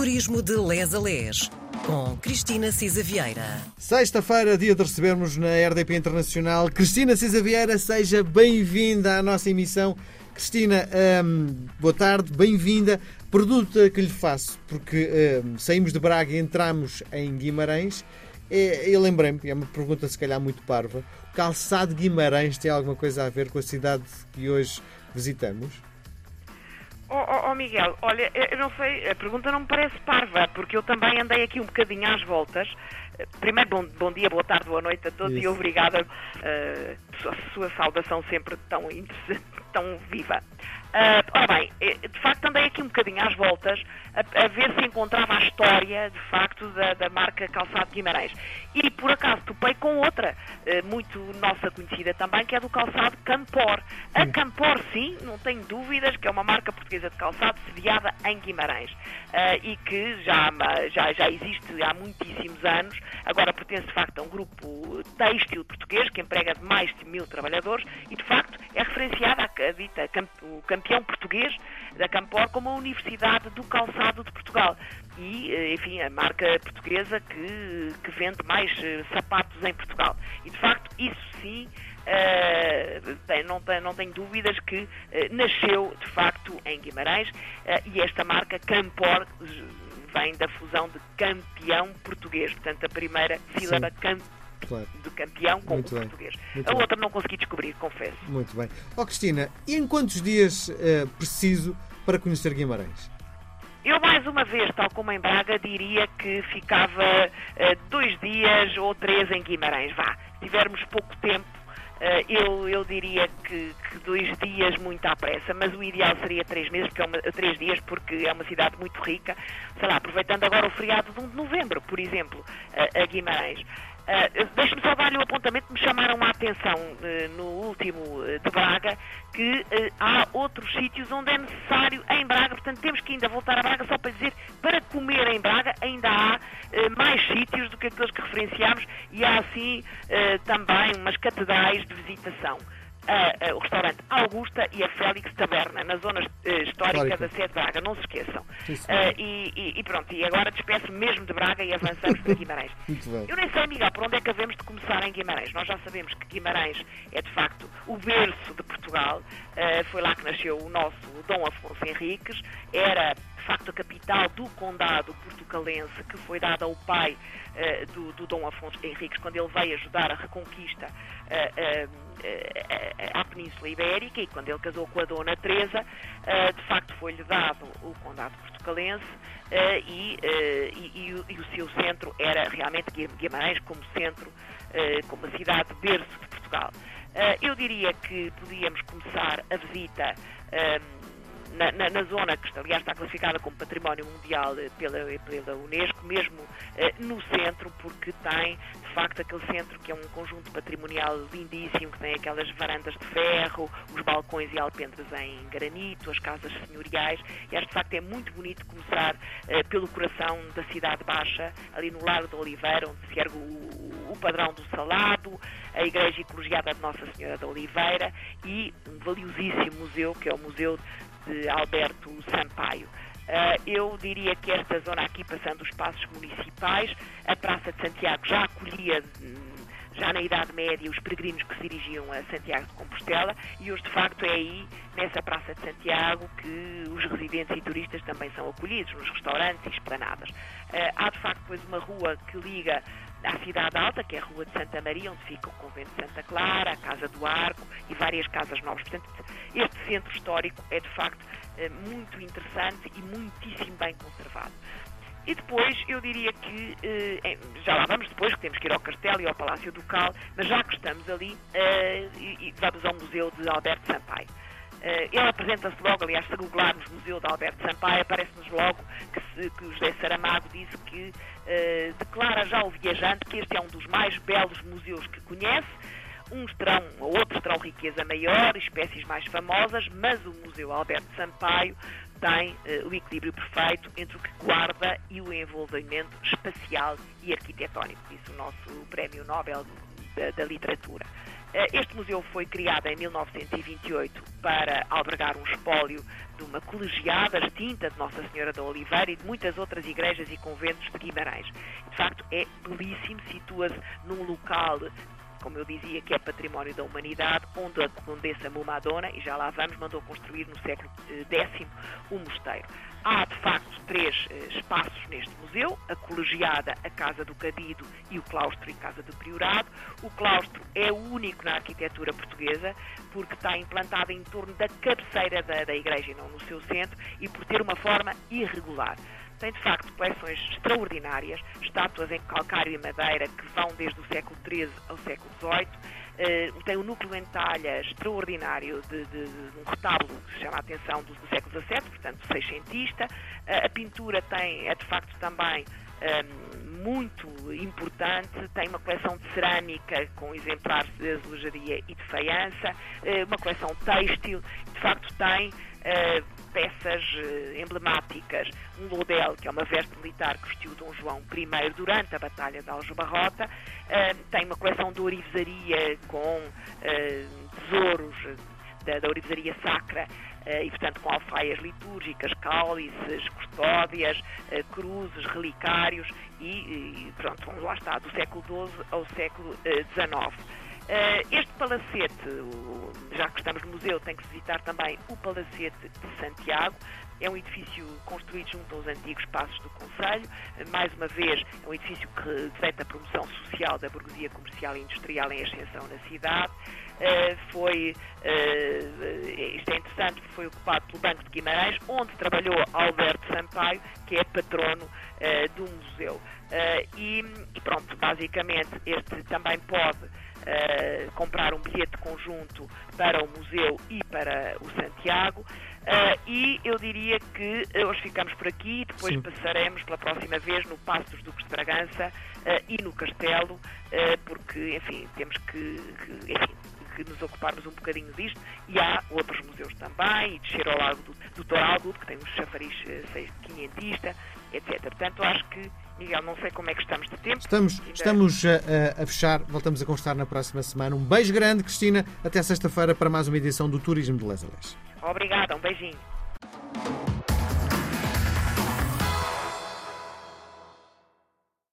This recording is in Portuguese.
Turismo de Les a Les, com Cristina Cisa Vieira. Sexta-feira, dia de recebermos na RDP Internacional Cristina Cisa Vieira. Seja bem-vinda à nossa emissão. Cristina, hum, boa tarde, bem-vinda. Pergunta que lhe faço, porque hum, saímos de Braga e entramos em Guimarães. É, eu lembrei-me, é uma pergunta se calhar muito parva. O calçado de Guimarães tem alguma coisa a ver com a cidade que hoje visitamos? Oh, oh, oh, Miguel, olha, eu não sei, a pergunta não me parece parva, porque eu também andei aqui um bocadinho às voltas. Primeiro, bom, bom dia, boa tarde, boa noite a todos Isso. e obrigada uh, a sua saudação sempre tão interessante, tão viva. Uh, ora bem, eh, de facto andei aqui um bocadinho às voltas a, a ver se encontrava a história, de facto, da, da marca Calçado Guimarães. E por acaso topei com outra, eh, muito nossa conhecida também, que é do calçado Campor. A Campor, sim, não tenho dúvidas, que é uma marca portuguesa de calçado sediada em Guimarães eh, e que já, já, já existe há muitíssimos anos. Agora pertence de facto a um grupo têxtil português que emprega mais de mil trabalhadores e de facto é referenciada a, dita, o campeão português da Campor como a Universidade do Calçado de Portugal. E, eh, enfim, a marca portuguesa que, que vende mais eh, sapatos em Portugal. E, de facto, isso sim, eh, tem- não, tem- não tenho dúvidas que eh, nasceu, de facto, em Guimarães. eh, e esta marca Campor vem da fusão de campeão português. Portanto, a primeira sílaba cam- Claro, de campeão com Muito o bem. português. Muito a bem. outra não consegui descobrir, confesso. muito bem. Ó Cristina, e em quantos dias eh, preciso para conhecer Guimarães? Eu, mais uma vez, tal como em Braga, diria que ficava eh, dois dias ou três em Guimarães. Vá, se tivermos pouco tempo, eh, eu, eu diria que, que dois dias muito à pressa, mas o ideal seria três meses, porque é uma, três dias, porque é uma cidade muito rica. Sei lá, aproveitando agora o feriado de 1 de novembro, por exemplo, eh, a Guimarães. Uh, Deixe-me só dar-lhe um apontamento que me chamaram a atenção eh, no último eh, de Braga, que há outros sítios onde é necessário em Braga, portanto temos que ainda voltar a Braga só para dizer, para comer em Braga ainda há mais sítios do que aqueles que referenciámos e há assim também umas catedrais de visitação. O restaurante Augusta e a Félix Taberna, na zona eh, histórica da sede de Braga, não se esqueçam. Ah, e, e- e pronto, e agora despeço mesmo de Braga e avançamos para Guimarães. Eu nem sei, Miguel, por onde é que havemos de começar em Guimarães. Nós já sabemos que Guimarães é, de facto, o berço de Portugal. Eh, foi lá que nasceu o nosso Dom Afonso Henriques. Era, de facto, a capital do condado portucalense que foi dada ao pai eh, do, do Dom Afonso Henriques quando ele veio ajudar a reconquista eh, eh, eh, à Península Ibérica e quando ele casou com a Dona Teresa, de facto foi-lhe dado o condado portucalense e, e- e o- seu centro era realmente Gui- Guimarães como centro, como a cidade berço de Portugal. Eu diria que podíamos começar a visita eh, na, na- na zona que, aliás, está classificada como Património Mundial eh, pela, pela Unesco, mesmo eh, no centro, porque tem, de facto, aquele centro que é um conjunto patrimonial lindíssimo, que tem aquelas varandas de ferro, os balcões e alpendres em granito, as casas senhoriais, e acho, de facto, é muito bonito começar eh, pelo coração da cidade baixa, ali no Largo de Oliveira, onde se ergue o, o padrão do Salado, a Igreja e Colegiada de Nossa Senhora da Oliveira e um valiosíssimo museu, que é o Museu de Alberto Sampaio. Ah, eu diria que esta zona aqui, passando os passos municipais, a Praça de Santiago já acolhia, hum, já na Idade Média, os peregrinos que se dirigiam a Santiago de Compostela e hoje, de facto, é aí, nessa Praça de Santiago, que os residentes e turistas também são acolhidos, nos restaurantes e esplanadas. Ah, há, de facto, depois uma rua que liga à Cidade Alta, que é a Rua de Santa Maria, onde fica o Convento de Santa Clara, a Casa do Arco e várias casas novas. Portanto, este centro histórico é, de facto, eh, muito interessante e muitíssimo bem conservado. E depois, eu diria que, eh, em- já lá vamos depois, que temos que ir ao Castelo e ao Palácio Ducal, mas já que estamos ali, eh, e, vamos ao Museu de Alberto Sampaio. Ele apresenta-se logo, aliás, se googlarmos Museu de Alberto Sampaio, aparece-nos logo que, se- que o José Saramago disse que declara já ao viajante que este é um dos mais belos museus que conhece. Uns terão, ou outros terão riqueza maior, espécies mais famosas, mas o Museu Alberto Sampaio tem eh, o equilíbrio perfeito entre o que guarda e o envolvimento espacial e arquitetónico. Disse o nosso Prémio Nobel da, da literatura. Eh, este museu foi criado em 1928 para albergar um espólio de uma colegiada extinta de Nossa Senhora da Oliveira e de muitas outras igrejas e conventos de Guimarães. De facto, é belíssimo, situa-se num local como eu dizia, que é património da humanidade, onde a Condessa Mumadona, e já lá vamos, mandou construir no século X o um mosteiro. Há, de facto, três eh, espaços neste museu, a colegiada, a Casa do Cadido e o claustro e Casa do Priorado. O claustro é o único na arquitetura portuguesa, porque está implantado em torno da cabeceira da, da igreja e não no seu centro, e por ter uma forma irregular tem de facto coleções extraordinárias, estátuas em calcário e madeira que vão desde o século XIII ao século XVIII. Uh, tem um núcleo em talha extraordinário de, de, de, um retábulo que chama a atenção do, do século XVII, portanto, seiscentista. Uh, a pintura tem, é de facto também um, muito importante, tem uma coleção de cerâmica com exemplares de azulejaria e de faiança, uh, uma coleção têxtil, de facto tem Uh, peças uh, emblemáticas, um lodel, que é uma veste militar que vestiu Dom João I durante a Batalha de Aljubarrota, tem uma coleção de ourivesaria com tesouros da, da ourivesaria sacra e, portanto, com alfaias litúrgicas, cálices, custódias, cruzes, relicários e, pronto, lá está, do século XII ao século XIX. Uh, este palacete, já que estamos no museu, tem que visitar também o Palacete de Santiago. É um edifício construído junto aos antigos passos do Conselho. Mais uma vez, é um edifício que reflete a promoção social da burguesia comercial e industrial em ascensão na cidade. Foi, isto é interessante, foi ocupado pelo Banco de Guimarães, onde trabalhou Alberto Sampaio, que é patrono do museu. E, e pronto, basicamente, este também pode uh, comprar um bilhete conjunto para o museu e para o Santiago. Uh, e eu diria que hoje ficamos por aqui, depois Sim. passaremos pela próxima vez no Passo dos Duques de Bragança uh, e no Castelo, porque, enfim, temos que, que enfim, que nos ocuparmos um bocadinho disto e há outros museus também, e descer ao Lago do, do Toraldo, que tem um chafariz uh, quinhentista, etc. Portanto, acho que Miguel, não sei como é que estamos de tempo. Estamos, Ainda... estamos a, a, fechar, voltamos a constar na próxima semana. Um beijo grande, Cristina. Até sexta-feira para mais uma edição do Turismo de Les Obrigada, um beijinho.